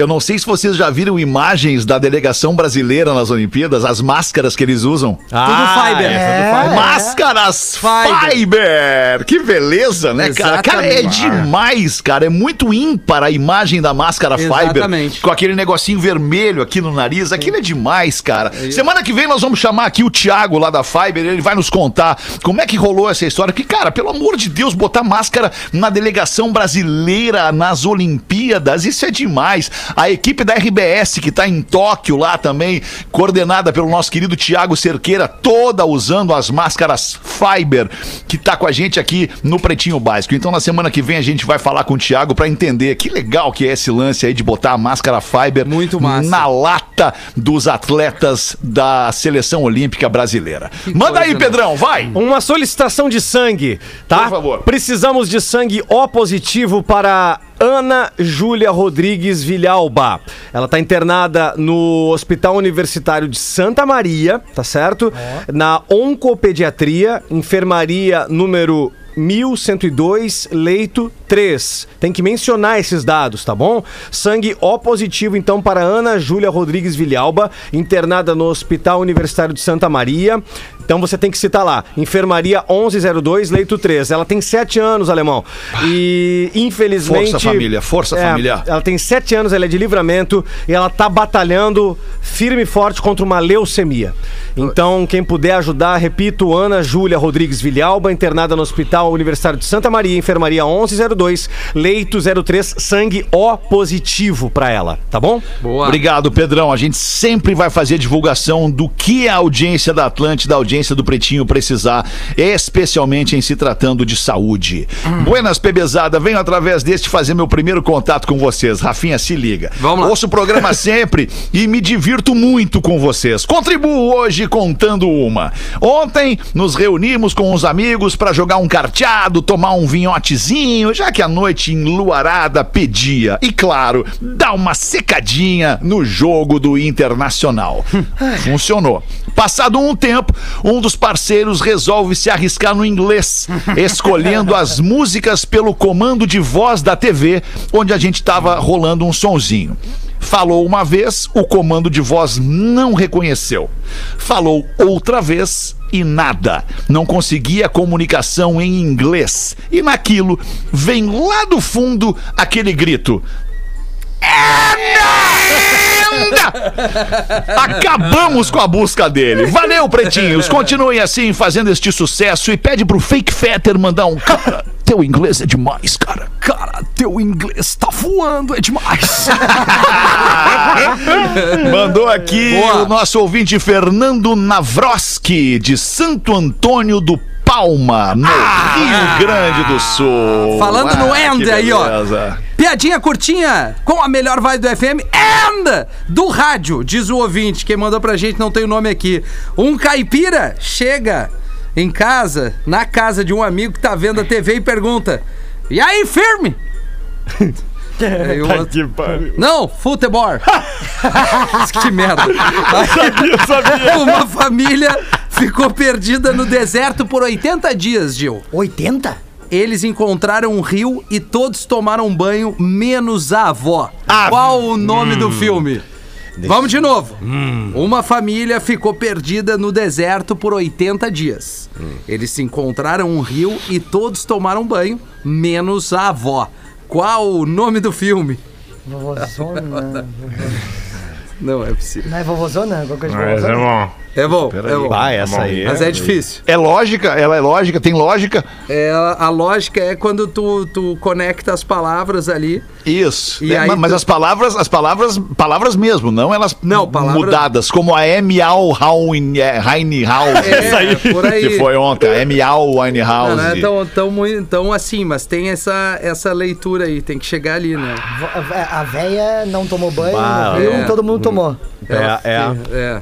Eu não sei se vocês já viram imagens da delegação brasileira nas Olimpíadas, as máscaras que eles usam. Ah, Fiber. essa do É. Fiber. Máscaras Fiber. Fiber! Que beleza, né, cara? Cara, é Exatamente. demais, cara. É muito ímpar a imagem da máscara Exatamente. Fiber. Com aquele negocinho vermelho aqui no nariz. Aquilo é demais, cara. Semana que vem nós vamos chamar aqui o Thiago lá da Fiber. Ele vai nos contar como é que rolou essa história. Que, cara, pelo amor de Deus, botar máscara na delegação brasileira nas Olimpíadas, isso é demais. A equipe da RBS, que tá em Tóquio lá também, coordenada pelo nosso querido Thiago Cerqueira, toda usando as máscaras Fiber, que tá com a gente aqui no Pretinho Básico. Então, na semana que vem, a gente vai falar com o Thiago pra entender que legal que é esse lance aí de botar a máscara Fiber Muito massa. na lata dos atletas da seleção olímpica brasileira. Manda aí, né? Pedrão, vai! Uma solicitação de sangue, tá? Por favor. Precisamos de sangue O positivo para Ana Júlia Rodrigues Vilhalba. Ela está internada no Hospital Universitário de Santa Maria, tá certo? Na Oncopediatria, enfermaria número 1102, leito 3. Tem que mencionar esses dados, tá bom? Sangue O positivo, então, para Ana Júlia Rodrigues Vilhalba, internada no Hospital Universitário de Santa Maria. Então você tem que citar lá, enfermaria 1102, leito 3. Ela tem 7 anos, alemão. E infelizmente. Força família, força É, família. Ela tem 7 anos, ela é de livramento e ela tá batalhando firme e forte contra uma leucemia. Então, quem puder ajudar, repito, Ana Júlia Rodrigues Vilhalba, internada no Hospital Universitário de Santa Maria, enfermaria 1102, leito 03, sangue O positivo pra ela, tá bom? Boa. Obrigado, Pedrão. A gente sempre vai fazer divulgação do que a audiência da Atlântida, a audiência do Pretinho precisar, especialmente em se tratando de saúde. Buenas, Pebezada, venho através deste fazer meu primeiro contato com vocês. Rafinha, se liga. Vamos lá. Ouço o programa sempre e me divirto muito com vocês. Contribuo hoje contando uma. Ontem nos reunimos com os amigos para jogar um carteado, tomar um vinhotezinho, já que a noite enluarada pedia. E claro, dar uma secadinha no jogo do Internacional. Funcionou. Passado um tempo, um dos parceiros resolve se arriscar no inglês, escolhendo as músicas pelo comando de voz da TV, onde a gente estava rolando um sonzinho. Falou uma vez, o comando de voz não reconheceu. Falou outra vez e nada. Não conseguia comunicação em inglês. E naquilo vem lá do fundo aquele grito. Acabamos com a busca dele. Valeu, pretinhos. Continuem assim, fazendo este sucesso. E pede pro Fake Fetter mandar um. Cara, teu inglês é demais, cara. Cara, teu inglês tá voando, é demais. Mandou aqui Boa. o nosso ouvinte Fernando Navroski, de Santo Antônio do Palma, no Rio Grande do Sul. Ah! Falando no Ah, end que aí, ó. Piadinha curtinha com a melhor vibe do FM and do rádio, diz o ouvinte. Quem mandou pra gente não tem o nome aqui. Um caipira chega em casa, na casa de um amigo que tá vendo a TV e pergunta: E aí, firme? Aí o outro, Não, futebol. que merda. Aí, Uma família ficou perdida no deserto por 80 dias, Gil. 80? Eles encontraram um rio e todos tomaram banho, menos a avó. Qual o nome do filme? Vamos de novo. Uma família ficou perdida no deserto por 80 dias. Eles se encontraram um rio e todos tomaram banho, menos a avó. Qual o nome do filme? Vovozona. Não é possível. Não é vovozona? Alguma coisa de Mas é vovozona? bom. É bom, é bom. Ah, essa aí. Mas é difícil. É lógica, ela é lógica, tem lógica. É, a lógica é quando tu, tu conecta as palavras ali. Isso. E É, aí ma- mas tu- as palavras, as palavras, palavras mesmo, não elas Não, palavra- mudadas, como a Emial Reinhaus. É, por aí. Que foi ontem, a Emial Não, Winehouse. não é tão, tão, muito, tão assim, mas tem essa, essa leitura aí, tem que chegar ali, né? Vo- A véia não tomou banho, Bah, no rio, é. todo mundo tomou. É, é. É.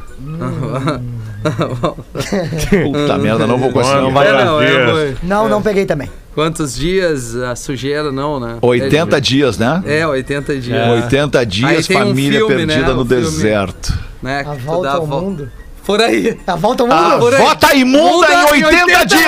Puta merda, não vou conseguir. Mano, Vai- É, não, é, dias. Não, não peguei também. Quantos dias a sujeira não, né? 80 dias, né? É, 80 dias. 80 Aí dias, tem um família filme, né? perdida no O filme. deserto. Né? A volta ao vol- mundo. Por aí. A volta ao mundo? A por aí. vota imunda em 80, dias!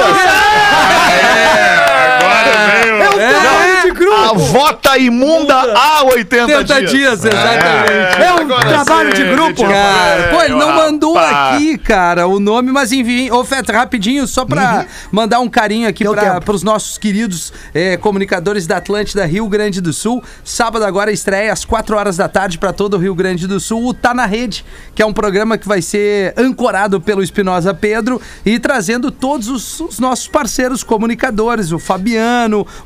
Veio. É um trabalho de grupo! A vota imunda há 80, 80 dias. dias, exatamente. É um trabalho de grupo! Cara, pô, ele não mandou aqui, cara, o nome, mas enfim, ô Feta, rapidinho, só pra mandar um carinho aqui Deu pra, tempo. pros nossos queridos eh, comunicadores da Atlântida Rio Grande do Sul. Sábado agora estreia às 4 horas da tarde pra todo o Rio Grande do Sul, o Tá na Rede, que é um programa que vai ser ancorado pelo Espinosa Pedro e trazendo todos os, os nossos parceiros comunicadores, o Fabiano,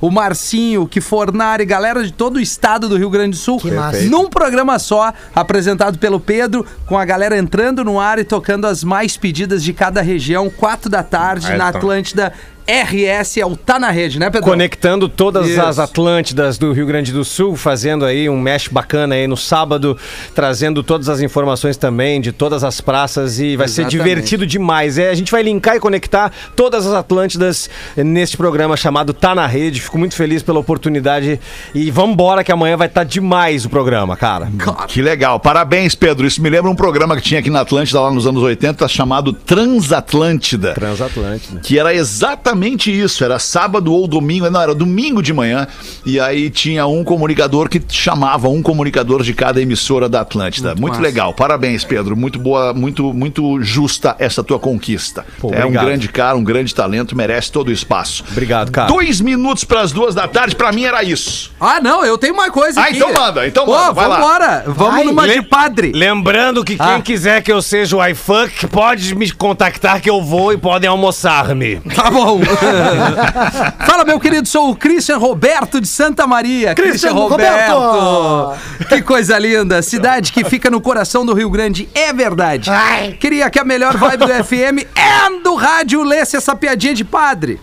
o Marcinho, o Kifornari, galera de todo o estado do Rio Grande do Sul. Que massa. Num programa só, apresentado pelo Pedro, com a galera entrando no ar e tocando as mais pedidas de cada região, 4 da tarde, Aí na. Atlântida. RS é o Tá na Rede, né, Pedro? Conectando todas Isso. as Atlântidas do Rio Grande do Sul, fazendo aí um mesh bacana aí no sábado, trazendo todas as informações também de todas as praças e vai ser Exatamente. divertido demais. É, a gente vai linkar e conectar todas as Atlântidas neste programa chamado Tá na Rede. Fico muito feliz pela oportunidade e vambora que amanhã vai estar demais o programa, cara. Que legal. Parabéns, Pedro. Isso me lembra um programa que tinha aqui na Atlântida lá nos anos 80 chamado Transatlântida. Transatlântida. Que era exatamente exatamente isso. Era sábado ou domingo, não, era domingo de manhã. E aí tinha um comunicador que chamava um comunicador de cada emissora da Atlântida. Muito, massa. legal. Parabéns, Pedro. Muito boa, muito, muito justa essa tua conquista. Pô, é um obrigado. grande cara, um grande talento, merece todo o espaço. Obrigado, cara. Dois minutos para as duas da tarde, pra mim era isso. Ah, não, eu tenho uma coisa Ah, aqui. então manda, então Pô, manda, vai lá. vambora. Vamos Vai. numa Le- de padre. Lembrando que quem Ah. quiser que eu seja o iFunk, pode me contactar que eu vou e podem almoçar-me. Tá bom. Fala, meu querido, sou o Christian Roberto de Santa Maria. Christian Roberto. Que coisa linda. Cidade que fica no coração do Rio Grande. É verdade. Ai. Queria que a melhor vibe do FM e do rádio lesse essa piadinha de padre.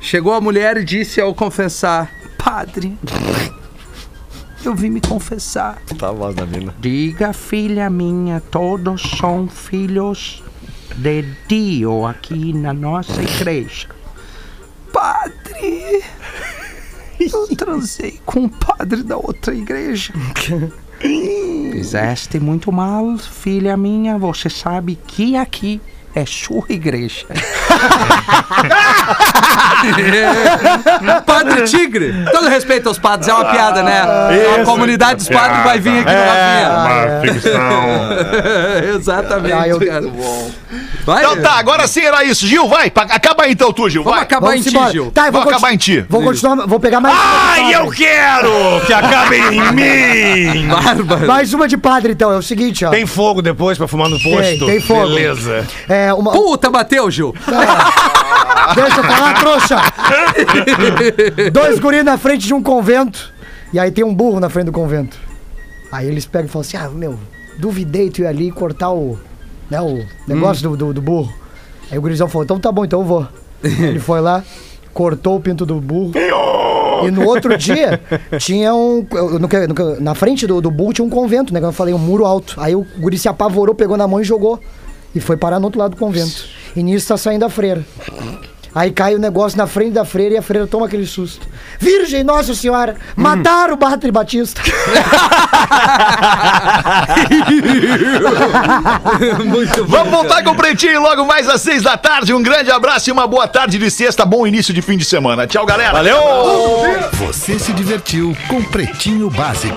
Chegou a mulher e disse ao confessar: Padre, eu vim me confessar. Tá a voz da mina. Diga, filha minha, todos são filhos de Dio aqui na nossa igreja. Padre, eu transei com o padre da outra igreja. Fizeste muito mal, filha minha. Você sabe que aqui é sua igreja. Padre Tigre. Todo respeito aos padres, é uma piada, né? a comunidade dos padres vai vir aqui no Rafinha. Uma ficção. Exatamente, Ah, eu- cara. Vai, Então tá, agora sim era isso. Gil, vai, acaba aí então tu, Gil, Vamos vai. acabar Vamos em ti. Gil. Tá, eu vou, Vou acabar em ti. Vou continuar, vou pegar mais uma Ai, eu quero que acabe em mim! Bárbaro. Mais uma de padre, então. É o seguinte, ó. Tem fogo depois pra fumar no posto? tem fogo. Beleza. É, uma... Puta, bateu, Gil. Deixa eu falar, trouxa! Dois guris na frente de um convento. E aí tem um burro na frente do convento. Aí eles pegam e falam assim: ah, meu, duvidei tu ir ali e cortar o. Né, o negócio do, do, do burro. Aí o gurizão falou: então tá bom, então eu vou. Ele foi lá, cortou o pinto do burro. E no outro dia, tinha um. no na frente do, do burro tinha um convento, né? Eu falei, um muro alto. Aí o guri se apavorou, pegou na mão e jogou. E foi parar no outro lado do convento. E nisso tá saindo a freira. Aí cai o negócio na frente da freira e a freira toma aquele susto. Virgem Nossa Senhora, mataram o Batri Batista. Vamos voltar com o Pretinho logo mais às seis da tarde. Um grande abraço e uma boa tarde de sexta. Bom início de fim de semana. Tchau, galera. Valeu! Você se divertiu com Pretinho Básico.